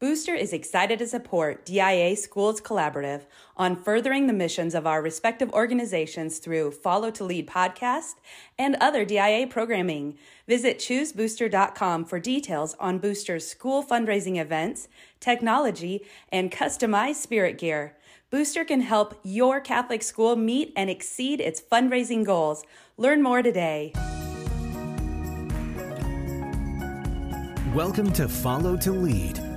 Booster is excited to support DIA Schools Collaborative on furthering the missions of our respective organizations through Follow to Lead podcast and other DIA programming. Visit choosebooster.com for details on Booster's school fundraising events, technology, and customized spirit gear. Booster can help your Catholic school meet and exceed its fundraising goals. Learn more today. Welcome to Follow to Lead,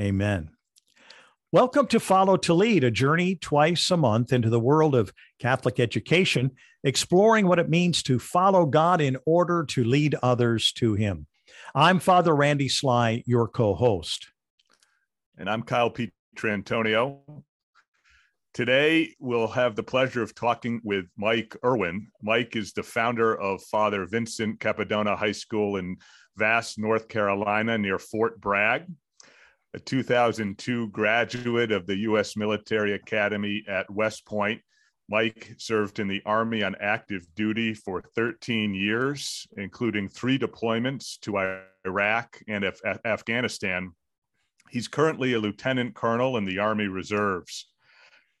Amen. Welcome to Follow to Lead, a journey twice a month into the world of Catholic education, exploring what it means to follow God in order to lead others to Him. I'm Father Randy Sly, your co host. And I'm Kyle Pietrantonio. Today, we'll have the pleasure of talking with Mike Erwin. Mike is the founder of Father Vincent Capodanno High School in Vass, North Carolina, near Fort Bragg a 2002 graduate of the U.S. Military Academy at West Point. Mike served in the Army on active duty for 13 years, including three deployments to Iraq and Af- Afghanistan. He's currently a lieutenant colonel in the Army Reserves.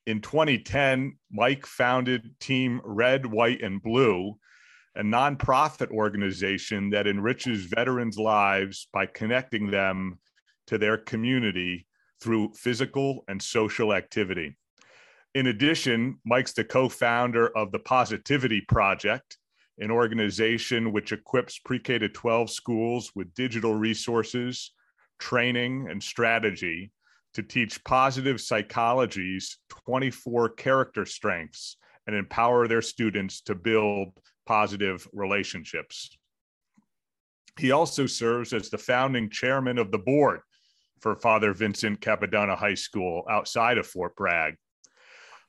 In 2010, Mike founded Team Red, White, and Blue, a nonprofit organization that enriches veterans' lives by connecting them to their community through physical and social activity. In addition, Mike's the co founder of the Positivity Project, an organization which equips pre K to 12 schools with digital resources, training, and strategy to teach positive psychology's 24 character strengths and empower their students to build positive relationships. He also serves as the founding chairman of the board for Father Vincent Capodanno High School outside of Fort Bragg.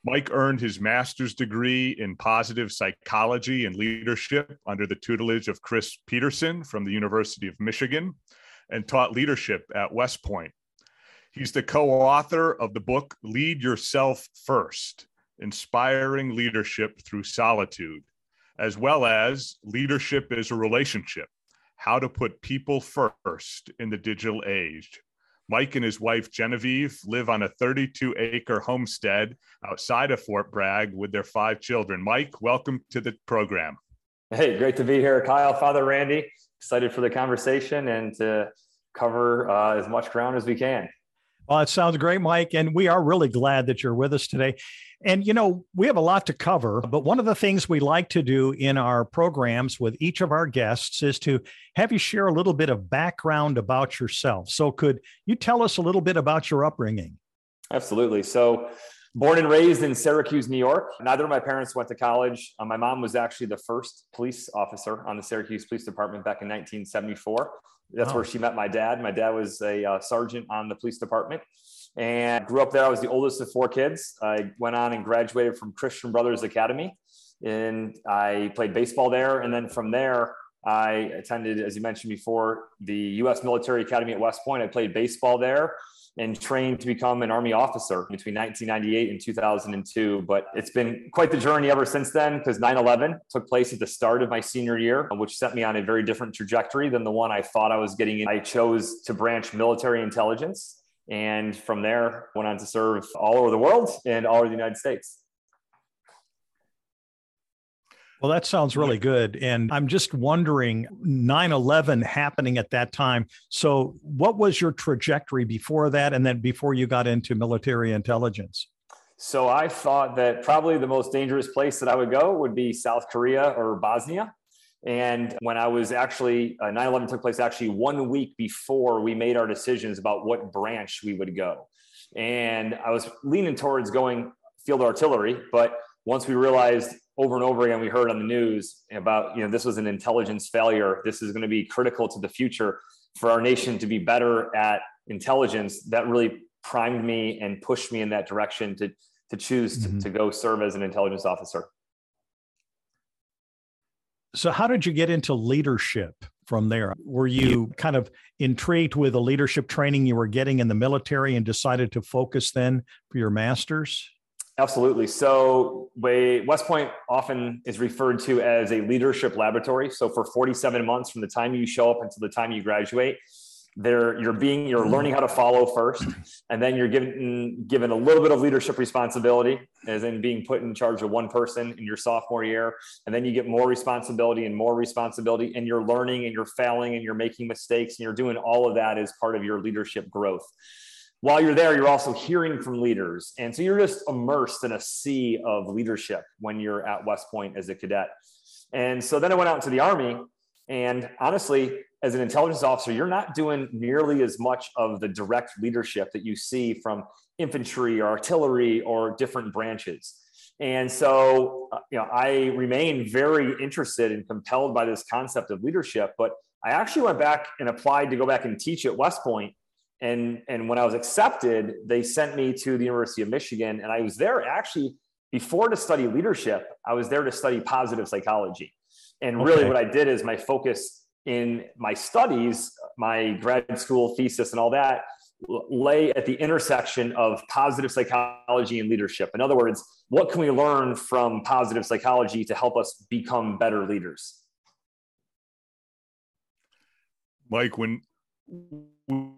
Mike earned his master's degree in positive psychology and leadership under the tutelage of Chris Peterson from the University of Michigan and taught leadership at West Point. He's the co author of the book Lead Yourself First Inspiring Leadership Through Solitude, as well as Leadership is a Relationship How to Put People First in the Digital Age. Mike and his wife Genevieve live on a 32 acre homestead outside of Fort Bragg with their five children. Mike, welcome to the program. Hey, great to be here. Kyle, Father Randy, excited for the conversation and to cover uh, as much ground as we can. Well, it sounds great, Mike. And we are really glad that you're with us today. And, you know, we have a lot to cover, but one of the things we like to do in our programs with each of our guests is to have you share a little bit of background about yourself. So, could you tell us a little bit about your upbringing? Absolutely. So, born and raised in Syracuse, New York. Neither of my parents went to college. Uh, my mom was actually the first police officer on the Syracuse Police Department back in 1974. That's oh. where she met my dad. My dad was a uh, sergeant on the police department and grew up there. I was the oldest of four kids. I went on and graduated from Christian Brothers Academy, and I played baseball there. And then from there, I attended, as you mentioned before, the U.S. Military Academy at West Point. I played baseball there and trained to become an Army officer between 1998 and 2002. But it's been quite the journey ever since then because 9 11 took place at the start of my senior year, which set me on a very different trajectory than the one I thought I was getting in. I chose to branch military intelligence and from there, went on to serve all over the world and all over the United States. Well, that sounds really good. And I'm just wondering 9 11 happening at that time. So, what was your trajectory before that and then before you got into military intelligence? So I thought that probably the most dangerous place that I would go would be South Korea or Bosnia. And when I was actually, uh, 9 11 took place actually one week before we made our decisions about what branch we would go. And I was leaning towards going field artillery, but once we realized over and over again, we heard on the news about, you know, this was an intelligence failure. This is going to be critical to the future for our nation to be better at intelligence. That really primed me and pushed me in that direction to, to choose mm-hmm. to, to go serve as an intelligence officer. So, how did you get into leadership from there? Were you kind of intrigued with the leadership training you were getting in the military and decided to focus then for your master's? Absolutely. So, West Point often is referred to as a leadership laboratory. So, for 47 months from the time you show up until the time you graduate, there you're being you're learning how to follow first and then you're given given a little bit of leadership responsibility as in being put in charge of one person in your sophomore year and then you get more responsibility and more responsibility and you're learning and you're failing and you're making mistakes and you're doing all of that as part of your leadership growth while you're there you're also hearing from leaders and so you're just immersed in a sea of leadership when you're at west point as a cadet and so then i went out into the army and honestly as an intelligence officer, you're not doing nearly as much of the direct leadership that you see from infantry or artillery or different branches. And so, uh, you know, I remain very interested and compelled by this concept of leadership. But I actually went back and applied to go back and teach at West Point. And, and when I was accepted, they sent me to the University of Michigan. And I was there actually before to study leadership, I was there to study positive psychology. And really, okay. what I did is my focus in my studies, my grad school thesis and all that lay at the intersection of positive psychology and leadership. In other words, what can we learn from positive psychology to help us become better leaders? Mike, when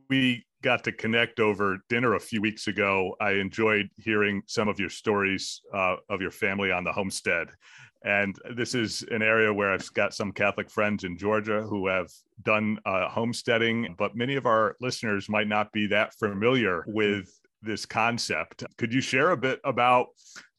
we got to connect over dinner a few weeks ago, I enjoyed hearing some of your stories uh, of your family on the homestead. And this is an area where I've got some Catholic friends in Georgia who have done uh, homesteading, but many of our listeners might not be that familiar with this concept. Could you share a bit about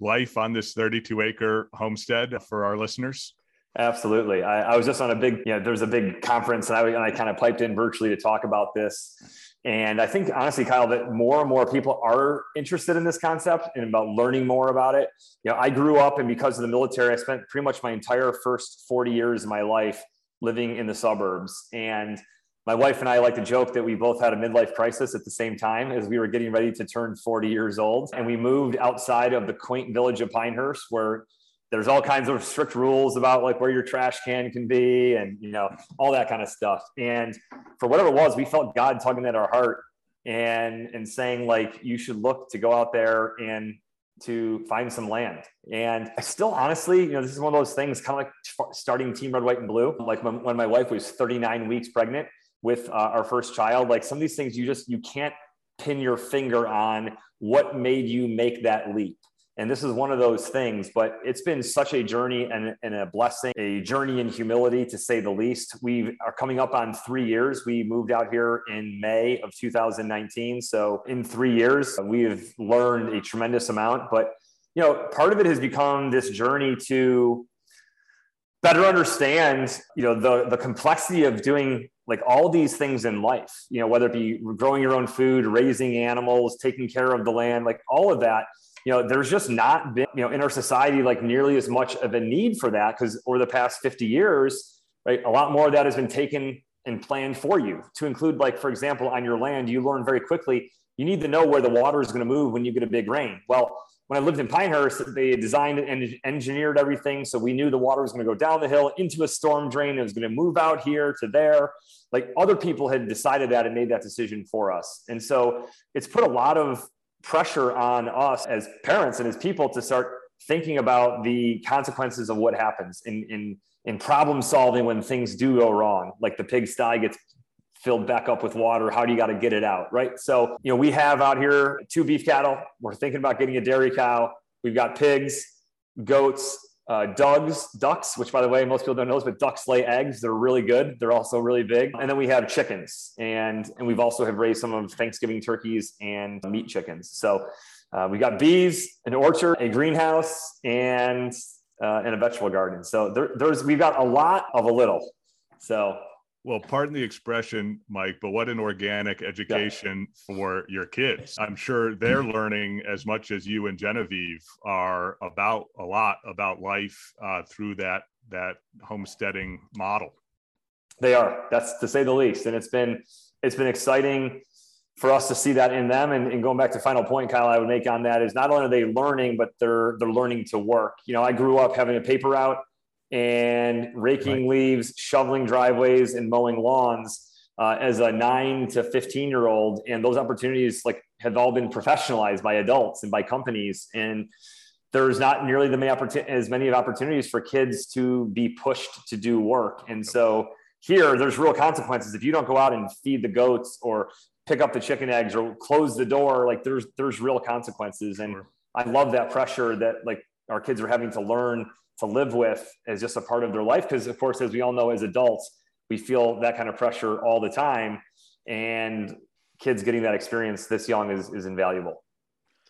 life on this 32 acre homestead for our listeners? Absolutely. I, I, was just on a big, you know, there was a big conference and I, and I kind of piped in virtually to talk about this. And I think honestly, Kyle, that more and more people are interested in this concept and about learning more about it. You know, I grew up and because of the military, I spent pretty much my entire first 40 years of my life living in the suburbs. And my wife and I like to joke that we both had a midlife crisis at the same time as we were getting ready to turn 40 years old. And we moved outside of the quaint village of Pinehurst, where there's all kinds of strict rules about like where your trash can can be and you know all that kind of stuff. And for whatever it was we felt god tugging at our heart and and saying like you should look to go out there and to find some land. And i still honestly you know this is one of those things kind of like starting team red white and blue. Like when, when my wife was 39 weeks pregnant with uh, our first child like some of these things you just you can't pin your finger on what made you make that leap and this is one of those things, but it's been such a journey and, and, a blessing, a journey in humility to say the least. We are coming up on three years. We moved out here in May of 2019. So in three years, we have learned a tremendous amount. But, you know, part of it has become this journey to better understand, you know, the, the complexity of doing like all these things in life, you know, whether it be growing your own food, raising animals, taking care of the land, like all of that you know, there's just not been, you know, in our society, like nearly as much of a need for that because over the past 50 years, right, a lot more of that has been taken and planned for you to include, like, for example, on your land, you learn very quickly, you need to know where the water is going to move when you get a big rain. Well, when I lived in Pinehurst, they designed and engineered everything. So we knew the water was going to go down the hill into a storm drain. It was going to move out here to there. Like other people had decided that and made that decision for us. And so it's put a lot of pressure on us as parents and as people to start thinking about the consequences of what happens in in in problem solving when things do go wrong like the pigsty gets filled back up with water how do you got to get it out right so you know we have out here two beef cattle we're thinking about getting a dairy cow we've got pigs goats uh, ducks, ducks, which by the way, most people don't know this, but ducks lay eggs. They're really good. They're also really big. And then we have chickens and, and we've also have raised some of Thanksgiving turkeys and meat chickens. So uh, we got bees, an orchard, a greenhouse, and uh, and a vegetable garden. So there, there's we've got a lot of a little. So well, pardon the expression, Mike, but what an organic education yeah. for your kids. I'm sure they're learning as much as you and Genevieve are about a lot about life uh, through that that homesteading model. They are. That's to say the least. And it's been it's been exciting for us to see that in them. And, and, going back to final point, Kyle, I would make on that is not only are they learning, but they're they're learning to work. You know, I grew up having a paper route and raking right. leaves, shoveling driveways, and mowing lawns uh, as a nine to 15 year old. And those opportunities like have all been professionalized by adults and by companies. And there's not nearly the many opportun- as many opportunities for kids to be pushed to do work. And so here, there's real consequences if you don't go out and feed the goats or pick up the chicken eggs or close the door. Like there's there's real consequences, and I love that pressure that like our kids are having to learn to live with as just a part of their life. Because of course, as we all know, as adults, we feel that kind of pressure all the time, and kids getting that experience this young is is invaluable.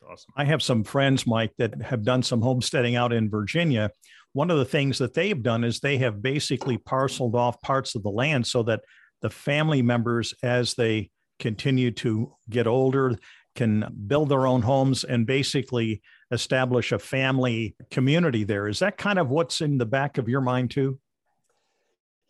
Awesome. I have some friends, Mike, that have done some homesteading out in Virginia. One of the things that they've done is they have basically parceled off parts of the land so that the family members, as they continue to get older, can build their own homes and basically establish a family community there. Is that kind of what's in the back of your mind too?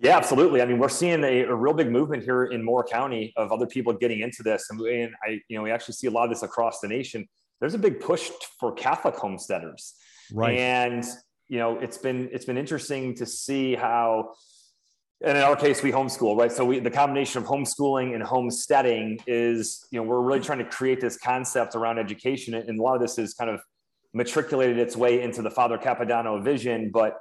Yeah, absolutely. I mean, we're seeing a, a, real big movement here in Moore County of other people getting into this, and, and I, you know, we actually see a lot of this across the nation. There's a big push for Catholic homesteaders, right? And you know, it's been it's been interesting to see how and in our case we homeschool right so we the combination of homeschooling and homesteading is you know we're really trying to create this concept around education and a lot of this is kind of matriculated its way into the father capodanno vision. But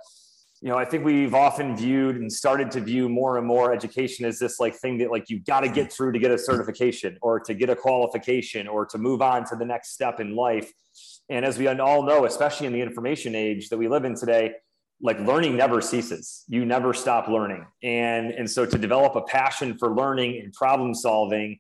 you know i think we've often viewed and started to view more and more education as this like thing that like you've got to get through to get a certification or to get a qualification or to move on to the next step in life. And as we all know especially in the information age that we live in today like learning never ceases. You never stop learning. And and so to develop a passion for learning and problem solving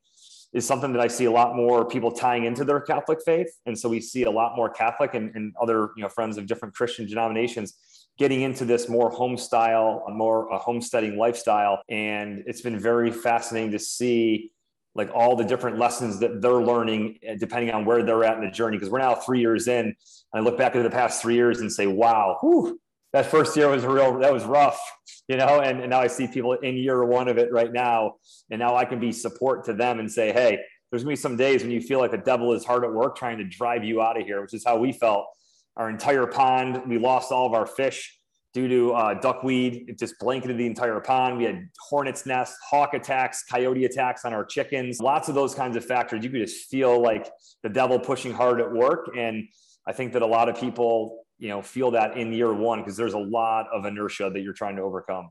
is something that i see a lot more people tying into their catholic faith. And so we see a lot more catholic and, and other you know friends of different christian denominations getting into this more home style a more a homesteading lifestyle. And it's been very fascinating to see like all the different lessons that they're learning eh, depending on where they're at in the journey. Because we're now three years in And i look back at the past three years and say wow whew, that first year was real that was rough you know and, and now i see people in year one of it right now and now i can be support to them and say hey there's gonna be some days when you feel like the devil is hard at work trying to drive you out of here which is how we felt. Our entire pond we lost all of our fish due to uh, duckweed. It just blanketed the entire pond. We had hornets nests hawk attacks coyote attacks on our chickens lots of those kinds of factors. You could just feel like the devil pushing hard at work and i think that a lot of people you know feel that in year one because there's a lot of inertia that you're trying to overcome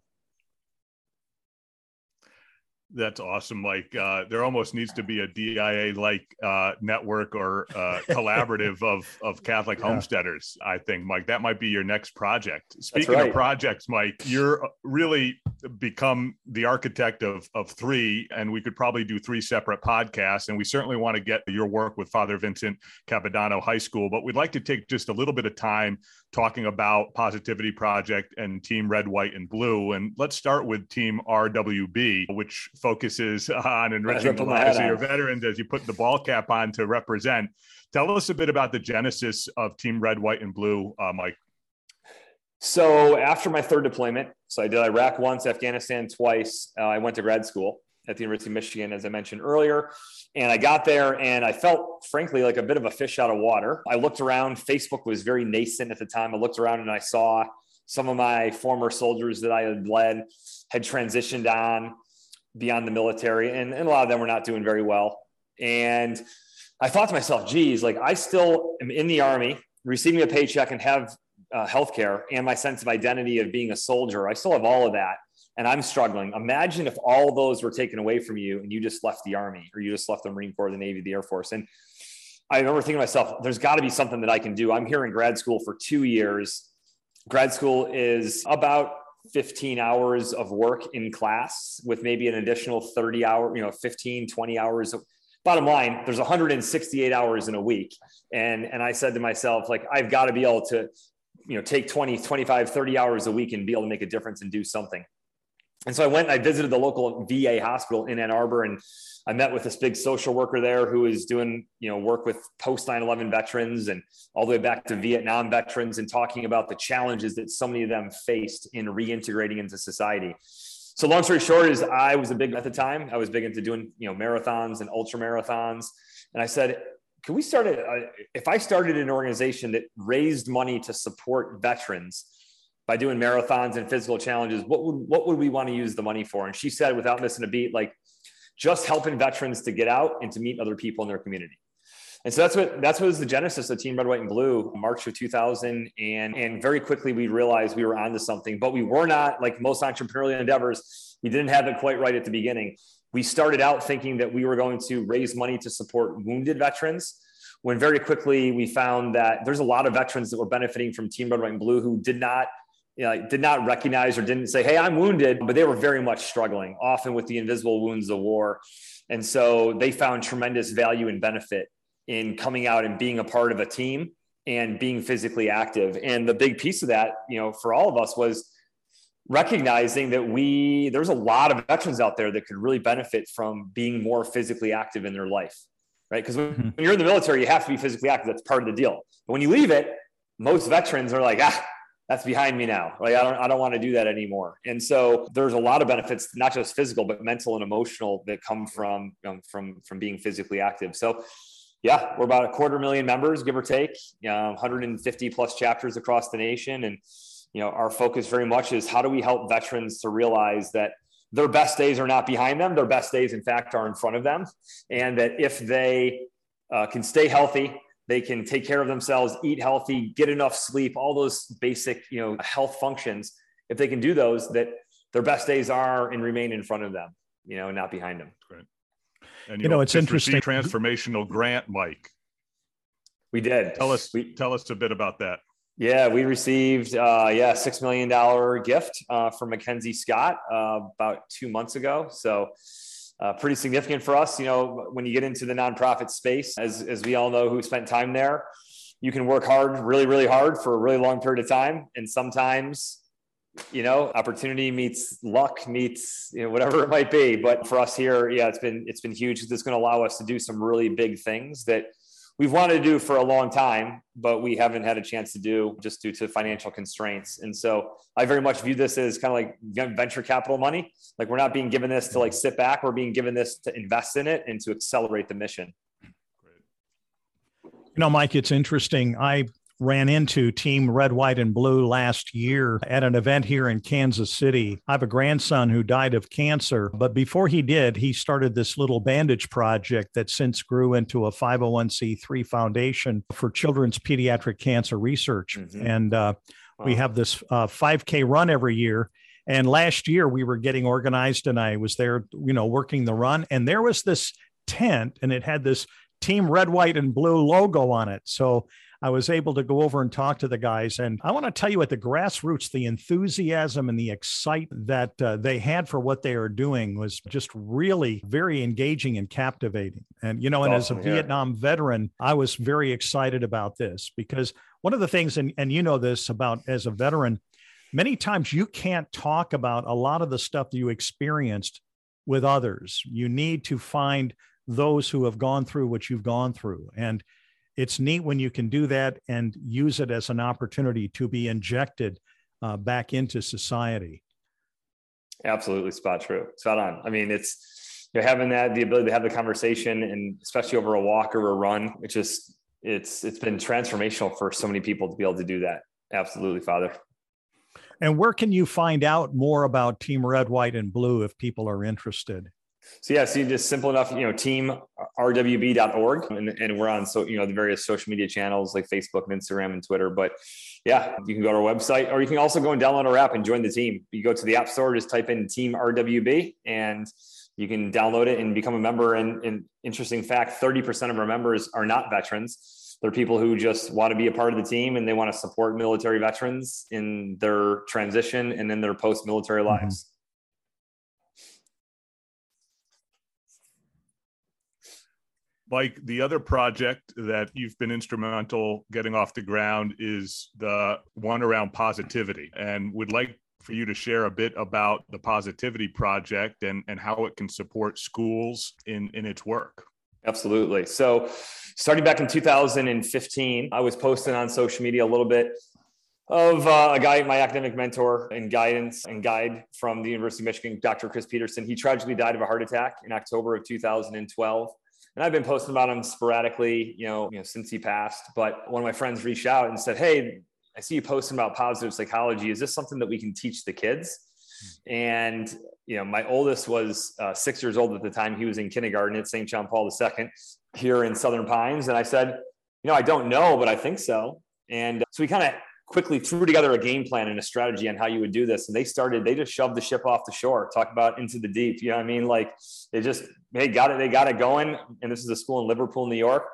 that's awesome, Mike. Uh, there almost needs to be a DIA like uh, network or uh, collaborative of of Catholic yeah. homesteaders. I think, Mike, that might be your next project. Speaking right. of projects, Mike, you're uh, really become the architect of of three, and we could probably do three separate podcasts. And we certainly want to get your work with Father Vincent Capodanno High School, but we'd like to take just a little bit of time talking about Positivity Project and Team Red, White, and Blue. And let's start with Team RWB, which focuses on enriching the lives of your veterans as you put the ball cap on to represent. Tell us a bit about the genesis of Team Red, White, and Blue, uh, Mike. So after my third deployment, so I did Iraq once, Afghanistan twice. Uh, I went to grad school at the University of Michigan, as I mentioned earlier. And I got there and I felt, frankly, like a bit of a fish out of water. I looked around, Facebook was very nascent at the time. I looked around and I saw some of my former soldiers that I had led had transitioned on beyond the military, and, and a lot of them were not doing very well. And I thought to myself, geez, like I still am in the army, receiving a paycheck and have uh, healthcare and my sense of identity of being a soldier. I still have all of that and I'm struggling. Imagine if all those were taken away from you and you just left the army or you just left the Marine Corps, the Navy, the Air Force. And I remember thinking to myself, there's got to be something that I can do. I'm here in grad school for two years. Grad school is about 15 hours of work in class with maybe an additional 30 hour, you know, 15, 20 hours bottom line, there's 168 hours in a week. And, and I said to myself, like, I've got to be able to, you know, take 20, 25, 30 hours a week and be able to make a difference and do something. And so I went and I visited the local VA hospital in Ann Arbor and I met with this big social worker there who is doing, you know, work with post 9/11 veterans and all the way back to Vietnam veterans and talking about the challenges that so many of them faced in reintegrating into society. So long story short is I was a big at the time, I was big into doing, you know, marathons and ultra marathons. And I said, can we start a, if I started an organization that raised money to support veterans by doing marathons and physical challenges, what would what would we want to use the money for? And she said, without missing a beat, like just helping veterans to get out and to meet other people in their community. And so that's what that's what was the genesis of Team Red, White, and Blue, March of 2000. And and very quickly we realized we were onto something, but we were not like most entrepreneurial endeavors. We didn't have it quite right at the beginning. We started out thinking that we were going to raise money to support wounded veterans when very quickly we found that there's a lot of veterans that were benefiting from Team Red, White, and Blue who did not you know, did not recognize or didn't say, Hey, I'm wounded, but they were very much struggling, often with the invisible wounds of war. And so they found tremendous value and benefit in coming out and being a part of a team and being physically active. And the big piece of that, you know, for all of us was recognizing that we, there's a lot of veterans out there that could really benefit from being more physically active in their life, right? Because when, mm-hmm. when you're in the military, you have to be physically active. That's part of the deal. But when you leave it, most veterans are like, ah, that's behind me now. Like I don't, I don't want to do that anymore. And so there's a lot of benefits, not just physical, but mental and emotional that come from, from, from being physically active. So yeah, we're about a quarter million members, give or take, you know, 150 plus chapters across the nation. And, you know, our focus very much is how do we help veterans to realize that their best days are not behind them. Their best days, in fact, are in front of them. And that if they uh, can stay healthy, they can take care of themselves eat healthy get enough sleep all those basic you know health functions. If they can do those that their best days are and remain in front of them you know not behind them. Great. and you, you know, know it's interesting. Transformational grant mike. We did. Tell us we, tell us a bit about that. Yeah we received uh, yeah six million dollar gift uh, from mackenzie scott uh, about two months ago. So uh, pretty significant for us. You know, when you get into the nonprofit space, as, as we all know who spent time there, you can work hard, really, really hard for a really long period of time. And sometimes, you know, opportunity meets luck meets, you know, whatever it might be. But for us here, yeah, it's been, it's been huge because it's going to allow us to do some really big things that we've wanted to do for a long time, but we haven't had a chance to do just due to financial constraints. And so I very much view this as kind of like venture capital money. Like we're not being given this to like sit back, we're being given this to invest in it and to accelerate the mission. You know, Mike, it's interesting. I ran into Team Red, White, and Blue last year at an event here in Kansas City. I have a grandson who died of cancer, but before he did, he started this little bandage project that since grew into a 501c3 foundation for children's pediatric cancer research. Mm-hmm. And uh, wow. we have this uh, 5K run every year. And last year we were getting organized and I was there, you know, working the run. And there was this tent and it had this Team Red, White, and Blue logo on it. So I was able to go over and talk to the guys. And I want to tell you at the grassroots, the enthusiasm and the excitement that uh, they had for what they are doing was just really very engaging and captivating. And, you know, and awesome, as a Vietnam veteran, I was very excited about this because one of the things, and, and you know this about as a veteran, many times you can't talk about a lot of the stuff that you experienced with others. You need to find those who have gone through what you've gone through. And it's neat when you can do that and use it as an opportunity to be injected uh, back into society. Absolutely, spot true, spot on. I mean, it's you know, having that the ability to have the conversation, and especially over a walk or a run, it's just it's it's been transformational for so many people to be able to do that. Absolutely, Father. And where can you find out more about Team Red, White, and Blue if people are interested? So yeah, so just simple enough, you know, teamrwb.org and, and we're on so you know the various social media channels like Facebook and Instagram and Twitter. But yeah, you can go to our website or you can also go and download our app and join the team. You go to the app store, just type in team RWB and you can download it and become a member. And, and interesting fact, 30% of our members are not veterans. They're people who just want to be a part of the team and they want to support military veterans in their transition and in their post-military mm-hmm. Mike, the other project that you've been instrumental getting off the ground is the one around positivity. And would like for you to share a bit about the Positivity Project and, and how it can support schools in, in its work. Absolutely. So, starting back in 2015, I was posting on social media a little bit of uh, a guy, my academic mentor and guidance and guide from the University of Michigan, Dr. Chris Peterson. He tragically died of a heart attack in October of 2012. And I've been posting about him sporadically, you know, you know, since he passed. But one of my friends reached out and said, Hey, I see you posting about positive psychology. Is this something that we can teach the kids? And you know, my oldest was uh, six years old at the time. He was in kindergarten at St. John Paul II here in Southern Pines. And I said, you know, I don't know, but I think so. And so we kind of quickly threw together a game plan and a strategy on how you would do this. And they started, they just shoved the ship off the shore, talk about into the deep. You know what I mean? Like they just, they got it, they got it going. And this is a school in Liverpool, New York.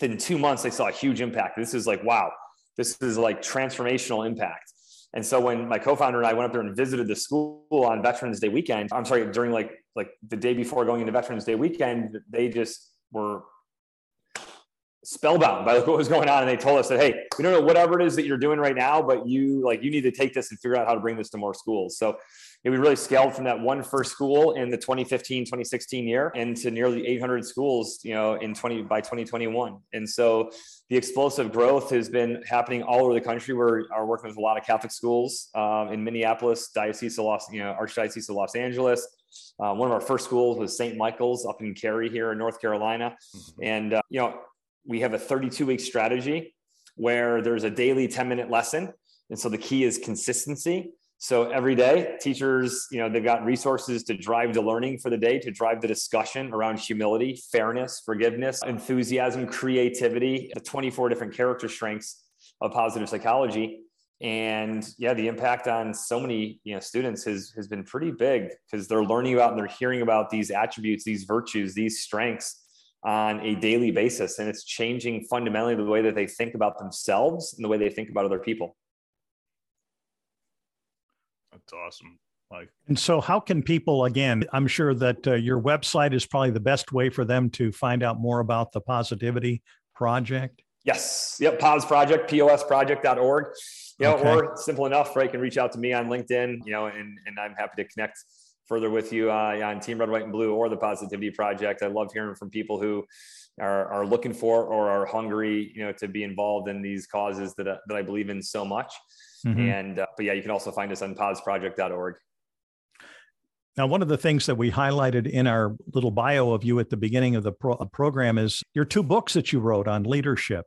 Within two months, they saw a huge impact. This is like, wow, this is like transformational impact. And so when my co-founder and I went up there and visited the school on Veterans Day weekend, I'm sorry, during like like the day before going into Veterans Day weekend, they just were spellbound by what was going on. And they told us that hey we don't know whatever it is that you're doing right now but you like you need to take this and figure out how to bring this to more schools. So we really scaled from that one first school in the 2015 2016 year into nearly 800 schools you know in 20 by 2021 and so the explosive growth has been happening all over the country. We are working with a lot of catholic schools um, in minneapolis diocese of los you know archdiocese of los angeles. Uh, one of our first schools was st michael's up in cary here in north carolina. Mm-hmm. and uh, you know we have a 32 week strategy where there's a daily 10 minute lesson. And so the key is consistency. So every day, teachers, you know, they've got resources to drive the learning for the day, to drive the discussion around humility, fairness, forgiveness, enthusiasm, creativity, the 24 different character strengths of positive psychology. And yeah, the impact on so many you know students has has been pretty big because they're learning about and they're hearing about these attributes, these virtues, these strengths on a daily basis. And it's changing fundamentally the way that they think about themselves and the way they think about other people. That's awesome. Mike. And so, how can people, again, I'm sure that uh, your website is probably the best way for them to find out more about the Positivity Project? Yes. Yep. POS Project, posproject.org. You know, okay. or simple enough, right? You can reach out to me on LinkedIn, you know, and, and I'm happy to connect further with you uh, on Team Red, White, and Blue or the Positivity Project. I love hearing from people who are, are looking for or are hungry, you know, to be involved in these causes that, uh, that I believe in so much. Mm-hmm. And, uh, but yeah, you can also find us on posproject.org. Now, one of the things that we highlighted in our little bio of you at the beginning of the pro- program is your two books that you wrote on leadership.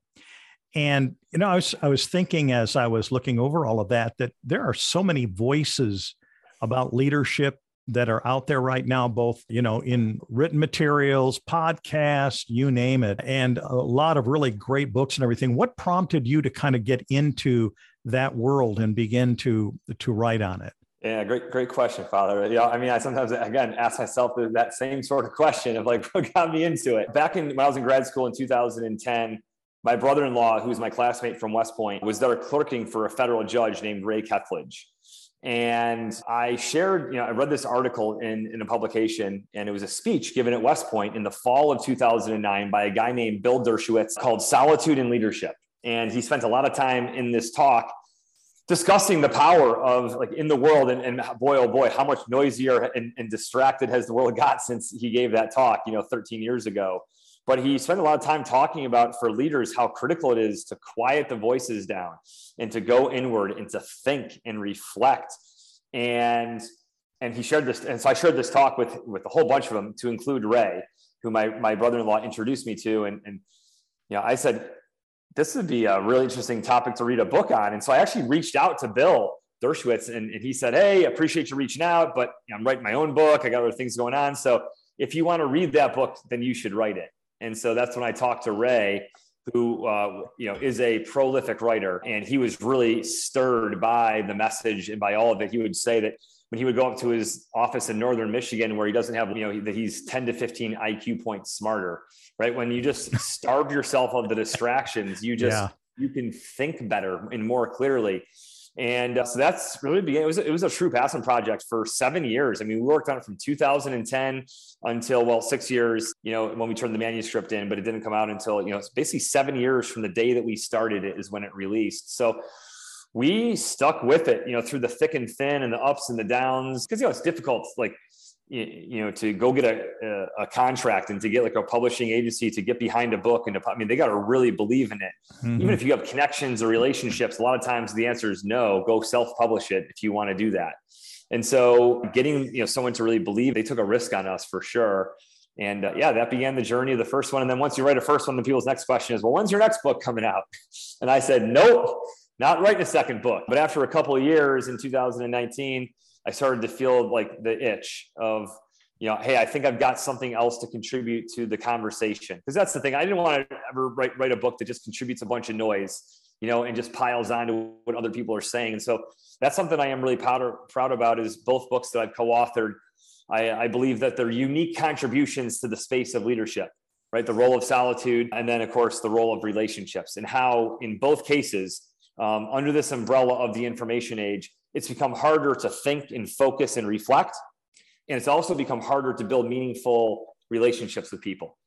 And you know, I was I was thinking as I was looking over all of that that there are so many voices about leadership that are out there right now, both, you know, in written materials, podcasts, you name it, and a lot of really great books and everything. What prompted you to kind of get into that world and begin to to write on it? Yeah, great, great question, Father. Yeah, I mean, I sometimes again ask myself that same sort of question of like, what got me into it? Back in when I was in grad school in 2010, my brother-in-law, who's my classmate from West Point, was there clerking for a federal judge named Ray Kethledge. And I shared, you know, I read this article in, in a publication, and it was a speech given at West Point in the fall of 2009 by a guy named Bill Deresiewicz called Solitude and Leadership. And he spent a lot of time in this talk discussing the power of like in the world and, and boy oh boy how much noisier and, and distracted has the world got since he gave that talk you know 13 years ago but he spent a lot of time talking about for leaders how critical it is to quiet the voices down and to go inward and to think and reflect. And and he shared this and so i shared this talk with with a whole bunch of them to include ray who my, my brother-in-law introduced me to. And and you know i said this would be a really interesting topic to read a book on. And so i actually reached out to bill deresiewicz and, and he said hey appreciate you reaching out but you know, i'm writing my own book. I got other things going on. So if you want to read that book then you should write it and so that's when I talked to Ray, who uh, you know is a prolific writer, and he was really stirred by the message and by all of it. He would say that when he would go up to his office in northern Michigan, where he doesn't have you know that he's 10 to 15 IQ points smarter, right? When you just starve yourself of the distractions, you just yeah. you can think better and more clearly. And uh, so that's really began. It was, it was a true passion project for seven years. I mean, we worked on it from 2010 until, well, six years, you know, when we turned the manuscript in, but it didn't come out until, you know, it's basically seven years from the day that we started it is when it released. So we stuck with it, you know, through the thick and thin and the ups and the downs. Cause, you know, it's difficult. Like, you know to go get a, a, contract and to get like a publishing agency to get behind a book and to, i mean they got to really believe in it. Mm-hmm. even if you have connections or relationships a lot of times the answer is no. Go self-publish it if you want to do that. And so getting you know someone to really believe they took a risk on us for sure. And uh, yeah that began the journey of the first one. And then once you write a first one the people's next question is well when's your next book coming out? And i said nope not writing a second book. But after a couple of years in 2019 I started to feel like the itch of, you know, hey, I think I've got something else to contribute to the conversation. Because that's the thing. I didn't want to ever write, write a book that just contributes a bunch of noise, you know, and just piles on to what other people are saying. And so that's something I am really proud, proud about is both books that I've co-authored. I, I believe that they're unique contributions to the space of leadership, right? The role of solitude, and then of course the role of relationships, and how in both cases, um, under this umbrella of the information age, it's become harder to think and focus and reflect. And it's also become harder to build meaningful relationships with people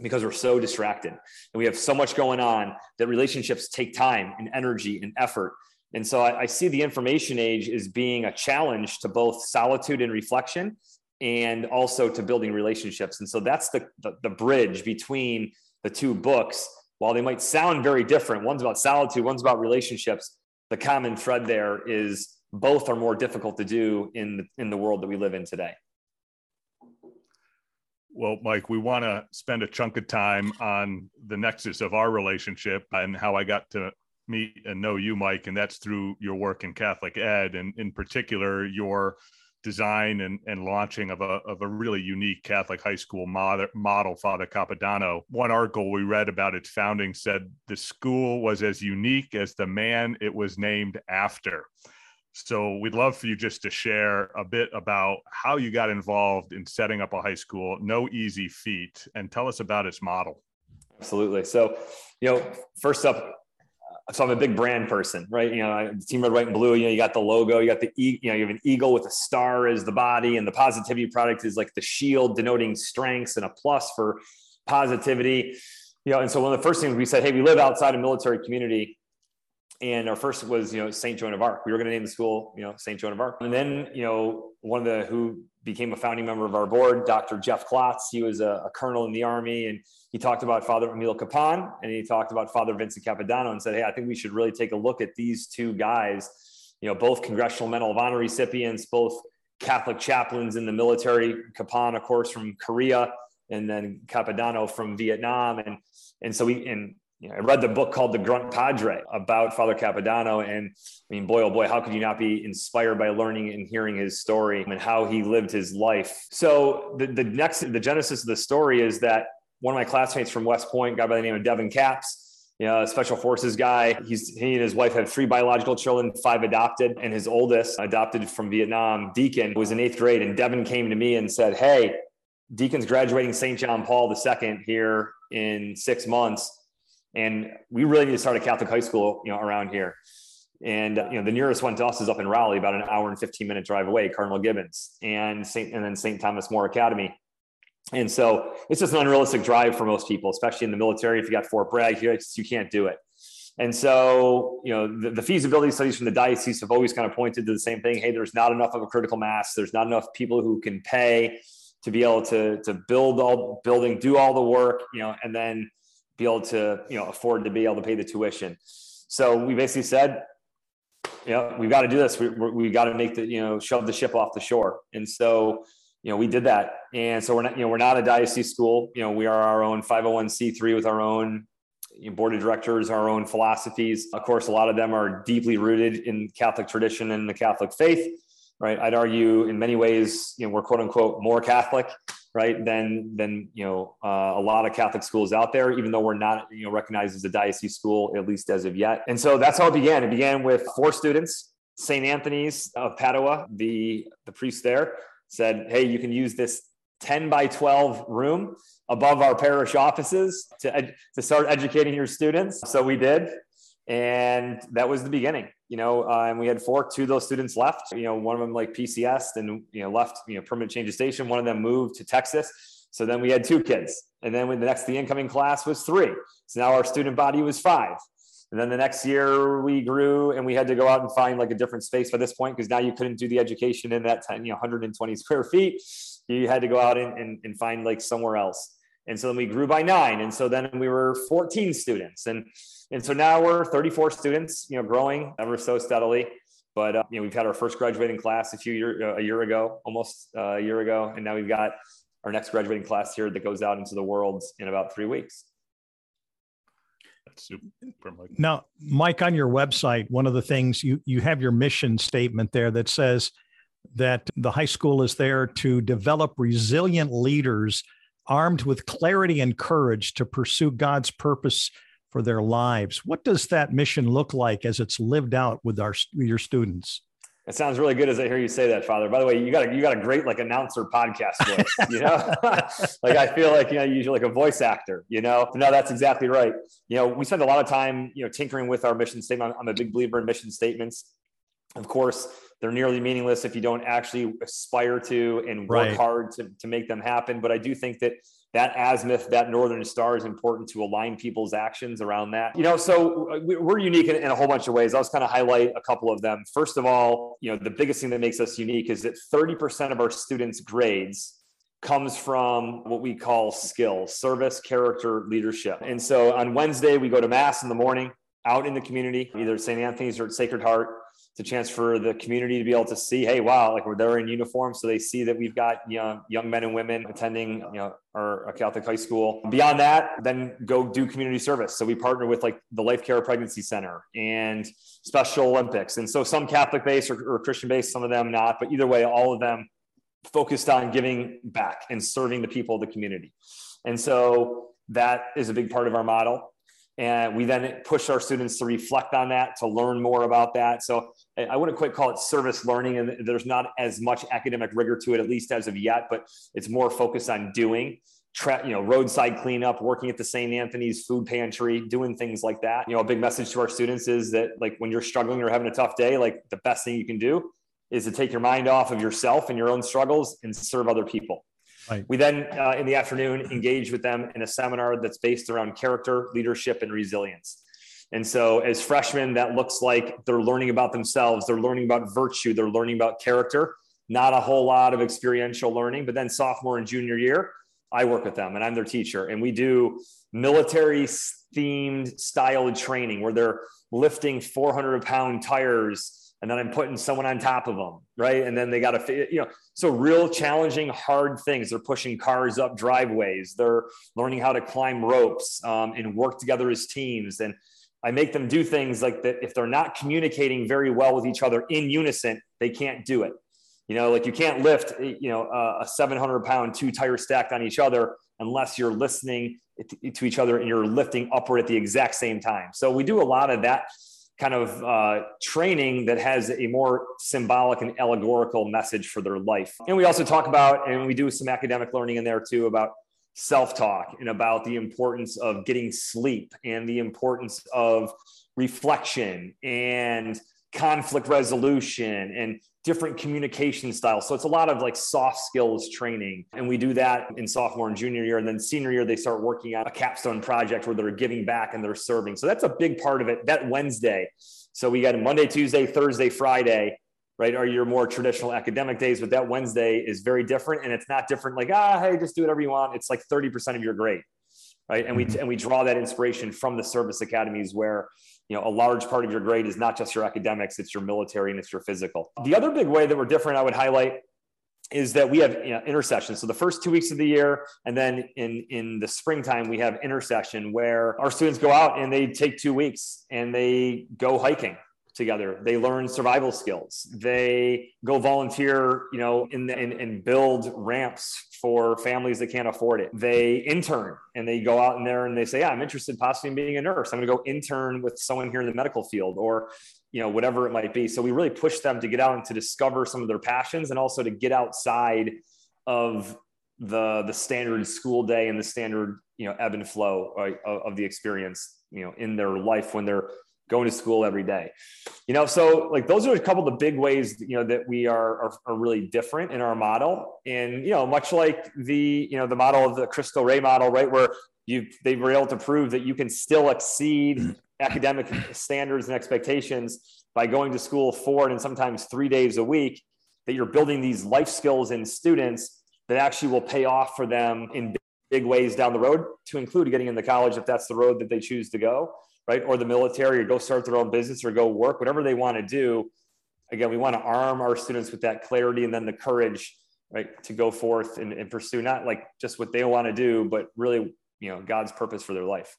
because we're so distracted and we have so much going on that relationships take time and energy and effort. And so I, I see the information age as being a challenge to both solitude and reflection and also to building relationships. And so that's the, the, the bridge between the two books. While they might sound very different, one's about solitude, one's about relationships, the common thread there is both are more difficult to do in the, in the world that we live in today. Well, Mike, we want to spend a chunk of time on the nexus of our relationship and how I got to meet and know you, Mike, and that's through your work in Catholic Ed, and in particular your design and, and launching of a, of a really unique Catholic high school model, model, Father Capodanno. One article we read about its founding said the school was as unique as the man it was named after. So we'd love for you just to share a bit about how you got involved in setting up a high school. No easy feat, and tell us about its model. Absolutely. So, you know, first up, uh, so I'm a big brand person, right? You know, team red, white, and blue. You know, you got the logo, you got the e- you know, you have an eagle with a star as the body, and the positivity product is like the shield denoting strengths and a plus for positivity. You know, and so one of the first things we said, hey, we live outside a military community and our first was, you know, St. Joan of Arc. We were going to name the school, you know, St. Joan of Arc. And then, you know, one of the who became a founding member of our board, Dr. Jeff Klotz, he was a, a colonel in the army and he talked about Father Emil Kapaun, and he talked about Father Vincent Capodanno and said, Hey, I think we should really take a look at these two guys, you know, both Congressional Medal of Honor recipients, both Catholic chaplains in the military, Kapaun, of course, from Korea, and then Capodanno from Vietnam. And, and so we, and you know, I read the book called The Grunt Padre about Father Capodanno. And I mean, boy, oh boy, how could you not be inspired by learning and hearing his story and how he lived his life? So the, the next, the genesis of the story is that one of my classmates from West Point, guy by the name of Devin Capps, you know, a special forces guy. He's he and his wife have three biological children, five adopted, and his oldest, adopted from Vietnam, Deacon, was in eighth grade. And Devin came to me and said, Hey, Deacon's graduating St. John Paul II here in six months and we really need to start a Catholic high school, you know, around here. And you know, the nearest one to us is up in Raleigh, about an hour and 15 minute drive away, Cardinal Gibbons, and St. and then St. Thomas More Academy. And so it's just an unrealistic drive for most people, especially in the military. If you got Fort Bragg, you, you can't do it. And so, you know, the, the, feasibility studies from the diocese have always kind of pointed to the same thing. Hey, there's not enough of a critical mass. There's not enough people who can pay to be able to, to build all building, do all the work, you know, and then be able to you know afford to be able to pay the tuition. So we basically said, you know, we've got to do this. We we got to make the you know shove the ship off the shore. And so you know we did that. And so we're not you know we're not a diocese school. You know we are our own 501c3 with our own board of directors, our own philosophies. Of course, a lot of them are deeply rooted in Catholic tradition and the Catholic faith. Right. I'd argue in many ways, you know, we're quote unquote more Catholic right than than you know uh, a lot of catholic schools out there even though we're not you know recognized as a diocese school at least as of yet. And so that's how it began. It began with four students st anthony's of padua. The the priest there said hey you can use this 10 by 12 room above our parish offices to, ed- to start educating your students. So we did and that was the beginning you know uh, and we had four two of those students left you know one of them like pcs and you know left you know permanent change of station. One of them moved to texas. So then we had two kids. And then when the next the incoming class was three. So now our student body was five. And then the next year we grew and we had to go out and find like a different space by this point because now you couldn't do the education in that 10, you know, 120 square feet. You had to go out and, and, and find like somewhere else. And so then we grew by nine. And so then we were 14 students. And, and so now we're 34 students, you know, growing ever so steadily. But, uh, you know, we've had our first graduating class a few year, a year ago, almost uh, a year ago. And now we've got our next graduating class here that goes out into the world in about three weeks. That's super, Mike. Now, Mike, on your website, one of the things you, you have your mission statement there that says that the high school is there to develop resilient leaders armed with clarity and courage to pursue God's purpose for their lives. What does that mission look like as it's lived out with our your students? It sounds really good as I hear you say that, Father. By the way, you got a, you got a great like announcer podcast voice. You know, like I feel like you know usually like a voice actor. You know, no, that's exactly right. You know, we spend a lot of time you know tinkering with our mission statement. I'm a big believer in mission statements. Of course, they're nearly meaningless if you don't actually aspire to and work right. hard to, to make them happen. But I do think that that azimuth, that northern star is important to align people's actions around that. You know, so uh, we're unique in, in, a whole bunch of ways. I'll just kind of highlight a couple of them. First of all, you know, the biggest thing that makes us unique is that 30% of our students' grades comes from what we call skills, service, character, leadership. And so on Wednesday, we go to mass in the morning out in the community, either St. Anthony's or at Sacred Heart it's a chance for the community to be able to see, hey, wow, like they're in uniform, so they see that we've got young young men and women attending, you know, our, Catholic high school. Beyond that, then go do community service. So we partner with like the Life Care Pregnancy Center and Special Olympics, and so some Catholic based or, or Christian based, some of them not, but either way, all of them focused on giving back and serving the people of the community. And so that is a big part of our model and we then push our students to reflect on that to learn more about that. So i wouldn't quite call it service learning and there's not as much academic rigor to it at least as of yet but it's more focused on doing tra- you know roadside cleanup working at the st anthony's food pantry doing things like that. You know a big message to our students is that like when you're struggling or having a tough day like the best thing you can do is to take your mind off of yourself and your own struggles and serve other people Right. We then, uh, in the afternoon, engage with them in a seminar that's based around character, leadership, and resilience. And so, as freshmen, that looks like they're learning about themselves, they're learning about virtue, they're learning about character, not a whole lot of experiential learning. But then, sophomore and junior year, I work with them and I'm their teacher. And we do military themed style training where they're lifting 400 pound tires and then I'm putting someone on top of them, right? And then they got to, you know, so real challenging, hard things. They're pushing cars up driveways. They're learning how to climb ropes um, and work together as teams. And I make them do things like that. If they're not communicating very well with each other in unison, they can't do it. You know, like you can't lift, you know, a 700 pound two tires stacked on each other unless you're listening to each other and you're lifting upward at the exact same time. So we do a lot of that kind of uh, training that has a more symbolic and allegorical message for their life. And we also talk about, and we do some academic learning in there too, about self talk and about the importance of getting sleep and the importance of reflection and conflict resolution and different communication styles. So it's a lot of like soft skills training. And we do that in sophomore and junior year. And then senior year, they start working on a capstone project where they're giving back and they're serving. So that's a big part of it. That Wednesday. So we got Monday, Tuesday, Thursday, Friday, right? Are your more traditional academic days, but that Wednesday is very different. And it's not different like, ah, hey, just do whatever you want. It's like 30% of your grade. Right. And we mm-hmm. and we draw that inspiration from the service academies where you know a large part of your grade is not just your academics it's your military and it's your physical the other big way that we're different i would highlight is that we have you know, intersession. So the first two weeks of the year, and then in in the springtime, we have intersession where our students go out and they take two weeks and they go hiking together. They learn survival skills. They go volunteer, you know, in and, and build ramps for families that can't afford it. They intern and they go out in there and they say, yeah, I'm interested possibly in being a nurse. I'm going to go intern with someone here in the medical field or, you know, whatever it might be. So we really push them to get out and to discover some of their passions and also to get outside of the, the standard school day and the standard, you know, ebb and flow uh, of, of the experience, you know, in their life when they're going to school every day. You know, so like those are a couple of the big ways, you know, that we are, are, are really different in our model. And, you know, much like the, you know, the model of the Cristo Rey model, right, where you they were able to prove that you can still exceed academic standards and expectations by going to school four and sometimes three days a week, that you're building these life skills in students that actually will pay off for them in big ways down the road to include getting into college if that's the road that they choose to go right? Or the military, or go start their own business, or go work, whatever they want to do. Again, we want to arm our students with that clarity and then the courage, right, to go forth and, and pursue not like just what they want to do, but really, you know, God's purpose for their life.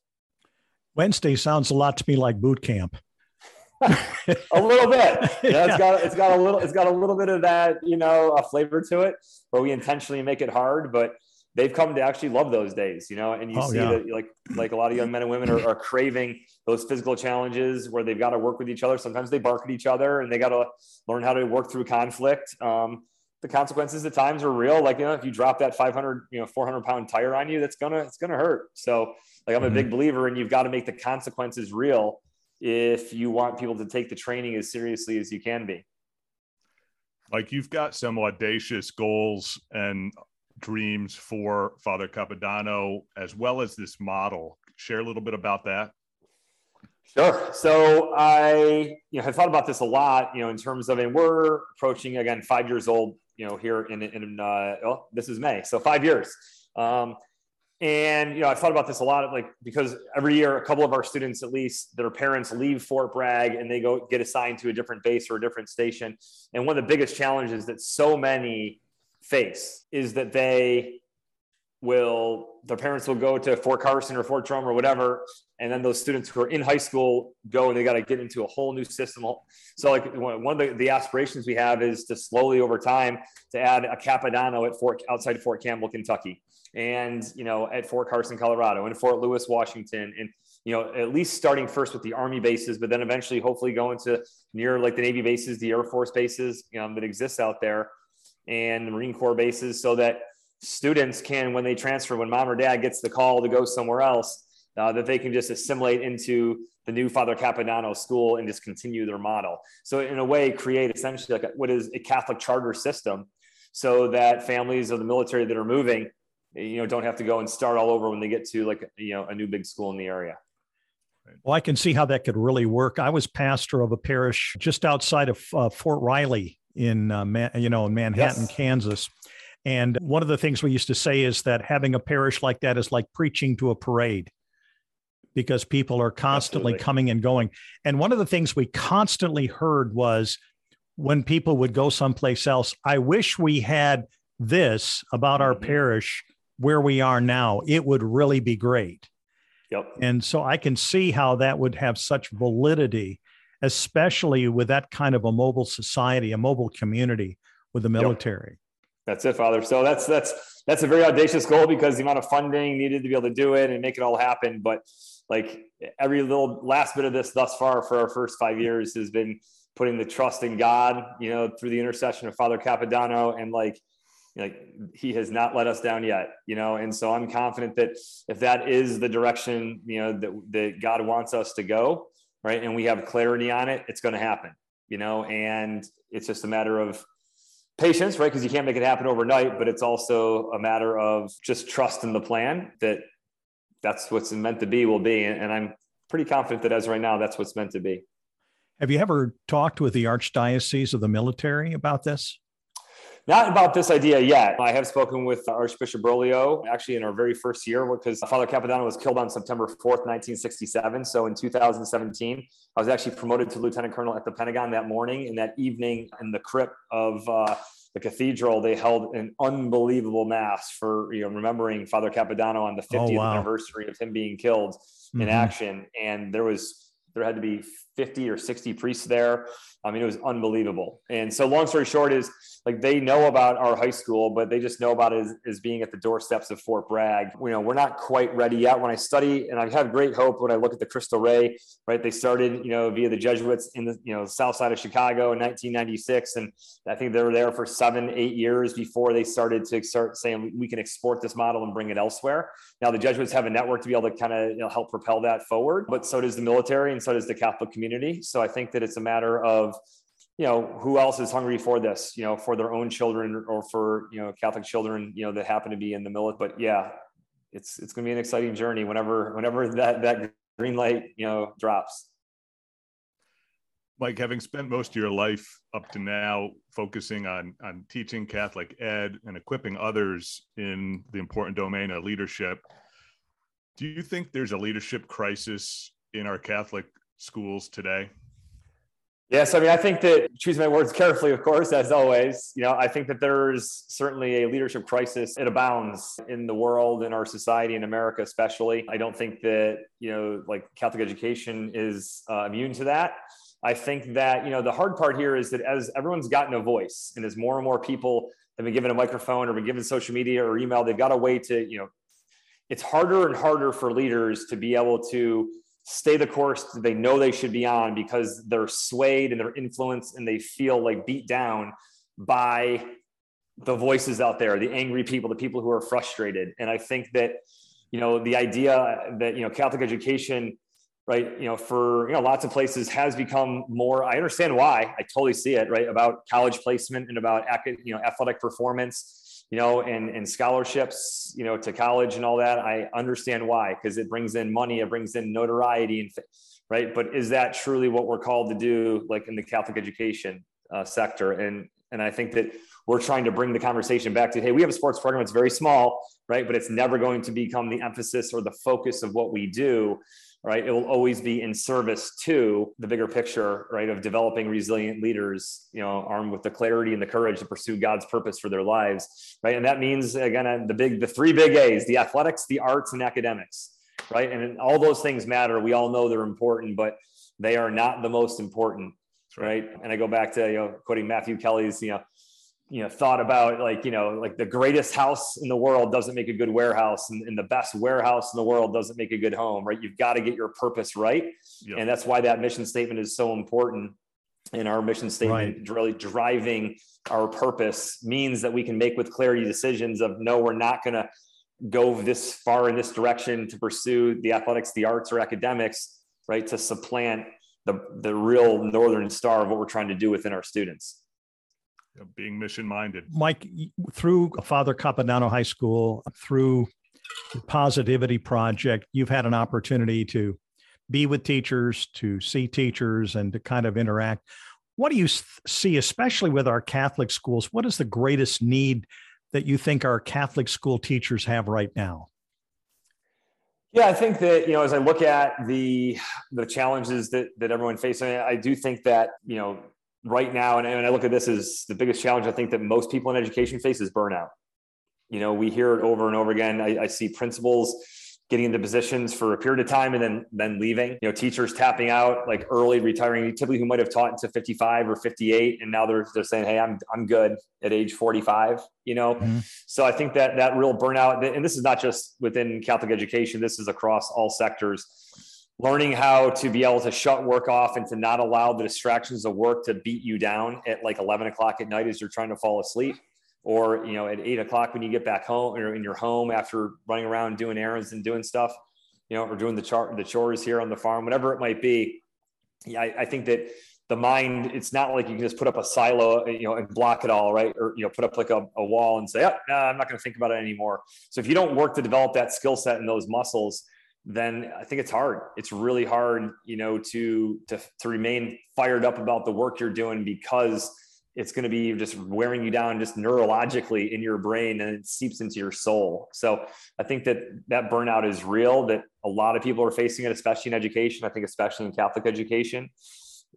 Wednesday sounds a lot to me like boot camp. a little bit. Yeah, it's got it's got a little it's got a little bit of that you know a flavor to it, where we intentionally make it hard, but they've come to actually love those days, you know, and you oh, see yeah. that like like a lot of young men and women are, are, craving those physical challenges where they've got to work with each other. Sometimes they bark at each other and they got to learn how to work through conflict. Um, the consequences at times are real. Like, you know, if you drop that 500, you know, 400 pound tire on you, that's gonna, it's gonna hurt. So like, I'm mm-hmm. a big believer and you've got to make the consequences real if you want people to take the training as seriously as you can be. Like you've got some audacious goals and dreams for Father Capodanno, as well as this model. Share a little bit about that. Sure. So I, you know, have thought about this a lot, you know, in terms of, and we're approaching again five years old, you know, here in, in uh, oh, this is May, so five years. Um, and you know, I've thought about this a lot, like because every year a couple of our students, at least, their parents leave Fort Bragg and they go get assigned to a different base or a different station. And one of the biggest challenges that so many face is that they will their parents will go to Fort Carson or Fort Drum or whatever, and then those students who are in high school go and they got to get into a whole new system. So, like one of the, the aspirations we have is to slowly over time to add a Capodanno at Fort outside Fort Campbell, Kentucky, and you know at Fort Carson, Colorado, and Fort Lewis, Washington, and you know at least starting first with the Army bases, but then eventually hopefully going to near like the Navy bases, the Air Force bases you know, that exists out there and the Marine Corps bases so that students can, when they transfer, when mom or dad gets the call to go somewhere else, uh, that they can just assimilate into the new Father Capodanno school and just continue their model. So in a way, create essentially like a, what is a Catholic charter system so that families of the military that are moving, you know, don't have to go and start all over when they get to like, you know, a new big school in the area. Well, I can see how that could really work. I was pastor of a parish just outside of uh, Fort Riley in uh, Man, you know in Manhattan, yes. Kansas. And one of the things we used to say is that having a parish like that is like preaching to a parade because people are constantly Absolutely. coming and going. And one of the things we constantly heard was when people would go someplace else, I wish we had this about our mm-hmm. parish where we are now. It would really be great. Yep. And so I can see how that would have such validity especially with that kind of a mobile society, a mobile community with the military. Yep. That's it, Father. So that's that's that's a very audacious goal because the amount of funding needed to be able to do it and make it all happen. But like every little last bit of this thus far for our first five years has been putting the trust in God, you know, through the intercession of Father Capodanno and like like he has not let us down yet you know and so i'm confident that if that is the direction you know that, that god wants us to go right? And we have clarity on it, it's going to happen, you know, and it's just a matter of patience, right? Because you can't make it happen overnight, but it's also a matter of just trust in the plan that that's what's meant to be will be. And I'm pretty confident that as right now, that's what's meant to be. Have you ever talked with the Archdiocese of the military about this? Not about this idea yet. I have spoken with Archbishop Broglio actually in our very first year because Father Capodanno was killed on September 4th, 1967. So in 2017, I was actually promoted to lieutenant colonel at the Pentagon that morning. And that evening in the crypt of uh, the cathedral, they held an unbelievable mass for you know remembering Father Capodanno on the 50th oh, wow. anniversary of him being killed mm-hmm. in action. And there was there had to be 50 or 60 priests there. I mean, it was unbelievable. And so, long story short, is like they know about our high school, but they just know about it as, as, being at the doorsteps of Fort Bragg. You know, we're not quite ready yet. When I study, and I have great hope when I look at the Cristo Rey, right? They started, you know, via the Jesuits in the you know south side of Chicago in 1996, and I think they were there for seven, eight years before they started to start saying we can export this model and bring it elsewhere. Now the Jesuits have a network to be able to kind of you know, help propel that forward, but so does the military and so does the Catholic community. So I think that it's a matter of you know who else is hungry for this you know for their own children or for you know catholic children you know that happen to be in the military? But yeah it's it's going to be an exciting journey whenever whenever that that green light you know drops. Mike having spent most of your life up to now focusing on on teaching catholic ed and equipping others in the important domain of leadership do you think there's a leadership crisis in our catholic schools today Yes, I mean, I think that choose my words carefully, of course, as always, you know, I think that there's certainly a leadership crisis. It abounds in the world, in our society, in America, especially. I don't think that, you know, like Catholic education is uh, immune to that. I think that, you know, the hard part here is that as everyone's gotten a voice and as more and more people have been given a microphone or been given social media or email, they've got a way to, you know, it's harder and harder for leaders to be able to stay the course they know they should be on because they're swayed and they're influenced and they feel like beat down by the voices out there, the angry people, the people who are frustrated. And I think that, you know, the idea that, you know, Catholic education, right, you know, for, you know, lots of places has become more, I understand why, I totally see it, right, about college placement and about, you know, athletic performance you know, and, and scholarships, you know, to college and all that. I understand why, because it brings in money, it brings in notoriety and right. But is that truly what we're called to do, like in the Catholic education uh, sector? And and I think that we're trying to bring the conversation back to, hey, we have a sports program. It's very small, right? But it's never going to become the emphasis or the focus of what we do right? It will always be in service to the bigger picture, right? Of developing resilient leaders, you know, armed with the clarity and the courage to pursue God's purpose for their lives, right? And that means, again, uh, the big, the three big A's the athletics, the arts, and academics, right? And all those things matter. We all know they're important, but they are not the most important, right? And I go back to, you know, quoting Matthew Kelly's, you know, you know thought about like you know like the greatest house in the world doesn't make a good warehouse and, and the best warehouse in the world doesn't make a good home right you've got to get your purpose right yep. and that's why that mission statement is so important and our mission statement right. really driving our purpose means that we can make with clarity decisions of no we're not going to go this far in this direction to pursue the athletics the arts or academics right to supplant the the real northern star of what we're trying to do within our students being mission minded. Mike, through Father Capodanno High School, through the Positivity Project, you've had an opportunity to be with teachers, to see teachers, and to kind of interact. What do you see, especially with our Catholic schools? What is the greatest need that you think our Catholic school teachers have right now? Yeah, I think that you know, as I look at the the challenges that that everyone faces, I do think that you know right now, and, and I look at this as the biggest challenge I think that most people in education face is burnout. You know, we hear it over and over again. I, I see principals getting into positions for a period of time and then then leaving. You know, teachers tapping out, like early retiring, typically who might have taught to 55 or 58, and now they're they're saying, "Hey, I'm I'm good at age 45." You know, mm-hmm. so I think that that real burnout, and this is not just within Catholic education. This is across all sectors learning how to be able to shut work off and to not allow the distractions of work to beat you down at like 11 o'clock at night as you're trying to fall asleep. Or you know at eight o'clock when you get back home or in your home after running around doing errands and doing stuff you know or doing the chart the chores here on the farm whatever it might be. Yeah I, I think that the mind it's not like you can just put up a silo you know and block it all right? Or you know put up like a, a wall and say oh, i'm not going to think about it anymore. So if you don't work to develop that skill set and those muscles then I think it's hard. It's really hard, you know, to to to remain fired up about the work you're doing because it's going to be just wearing you down just neurologically in your brain and it seeps into your soul. So I think that that burnout is real that a lot of people are facing it especially in education, I think especially in Catholic education.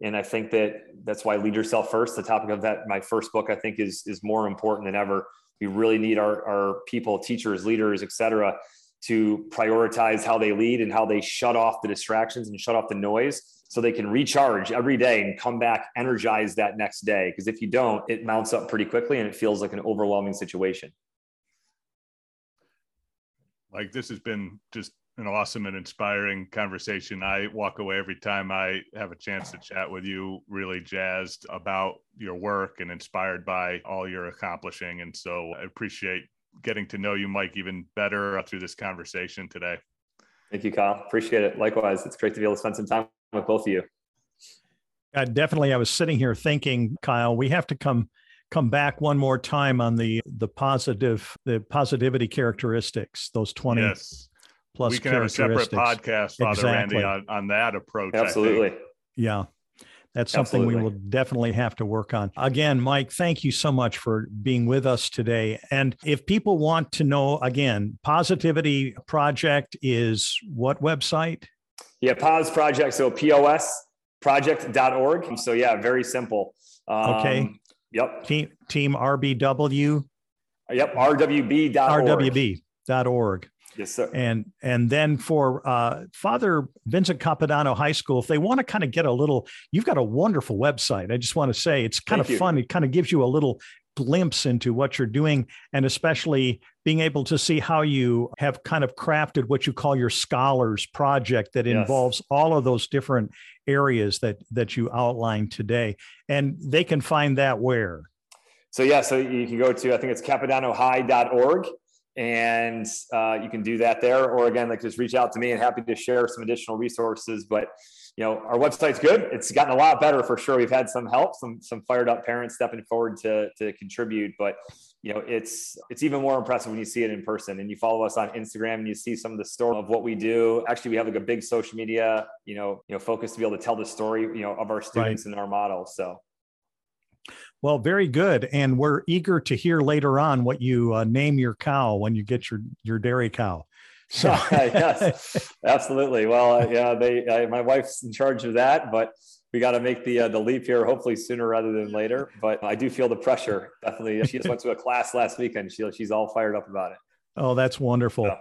And I think that that's why lead yourself first, the topic of that my first book I think is is more important than ever. We really need our our people, teachers, leaders, et cetera, to prioritize how they lead and how they shut off the distractions and shut off the noise so they can recharge every day and come back energized that next day. Because if you don't, it mounts up pretty quickly and it feels like an overwhelming situation. Like this has been just an awesome and inspiring conversation. I walk away every time I have a chance to chat with you, really jazzed about your work and inspired by all you're accomplishing. And so I appreciate getting to know you, Mike, even better through this conversation today. Thank you, Kyle. Appreciate it. Likewise, it's great to be able to spend some time with both of you. Uh, definitely. I was sitting here thinking, Kyle, we have to come come back one more time on the the positive the positivity characteristics those 20 yes plus we can have a separate podcast, Father exactly. Randy, on, on that approach. Absolutely. Yeah. That's something Absolutely. we will definitely have to work on. Again, Mike, thank you so much for being with us today. And if people want to know, again, Positivity Project is what website? Yeah, POS Project. So POS project.org. So, yeah, very simple. Um, okay. Yep. Team, team RBW. Yep. RWB.org. RWB.org. Yes, sir. And and then for uh, Father Vincent Capodanno High School, if they want to kind of get a little, you've got a wonderful website. I just want to say it's kind Thank of you. fun. It kind of gives you a little glimpse into what you're doing, and especially being able to see how you have kind of crafted what you call your scholars project that yes. involves all of those different areas that that you outlined today. And they can find that where. So yeah, so you can go to I think it's capodannohigh.org and uh, you can do that there. Or again like just reach out to me and happy to share some additional resources. But you know our website's good. It's gotten a lot better for sure. We've had some help some some fired up parents stepping forward to to contribute. But you know it's it's even more impressive when you see it in person and you follow us on instagram and you see some of the story of what we do. Actually we have like a big social media you know you know focus to be able to tell the story you know of our students right. and our model. So well, very good, and we're eager to hear later on what you uh, name your cow when you get your your dairy cow. So yes, absolutely. Well, uh, yeah, they uh, my wife's in charge of that, but we got to make the uh, the leap here, hopefully sooner rather than later. But I do feel the pressure. Definitely, she just went to a class last weekend. She she's all fired up about it. Oh, that's wonderful. Yeah.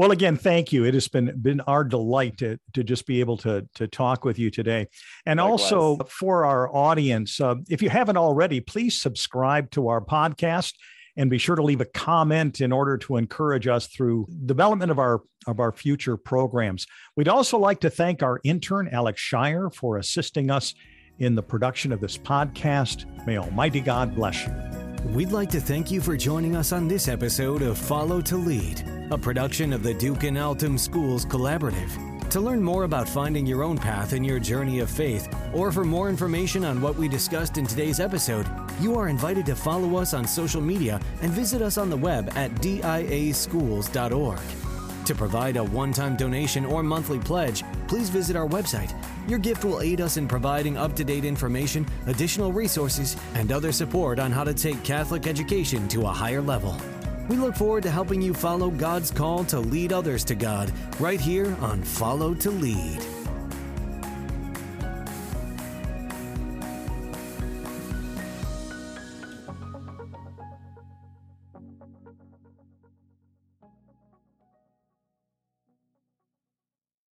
Well, again, thank you. It has been been our delight to to just be able to to talk with you today, and Likewise. also for our audience, uh, if you haven't already, please subscribe to our podcast and be sure to leave a comment in order to encourage us through development of our of our future programs. We'd also like to thank our intern Alex Shire for assisting us in the production of this podcast. May Almighty God bless you. We'd like to thank you for joining us on this episode of Follow to Lead, a production of the Duc in Altum Schools Collaborative. To learn more about finding your own path in your journey of faith, or for more information on what we discussed in today's episode, you are invited to follow us on social media and visit us on the web at diaschools.org. To provide a one time donation or monthly pledge, please visit our website. Your gift will aid us in providing up to date information, additional resources, and other support on how to take Catholic education to a higher level. We look forward to helping you follow God's call to lead others to God right here on Follow to Lead.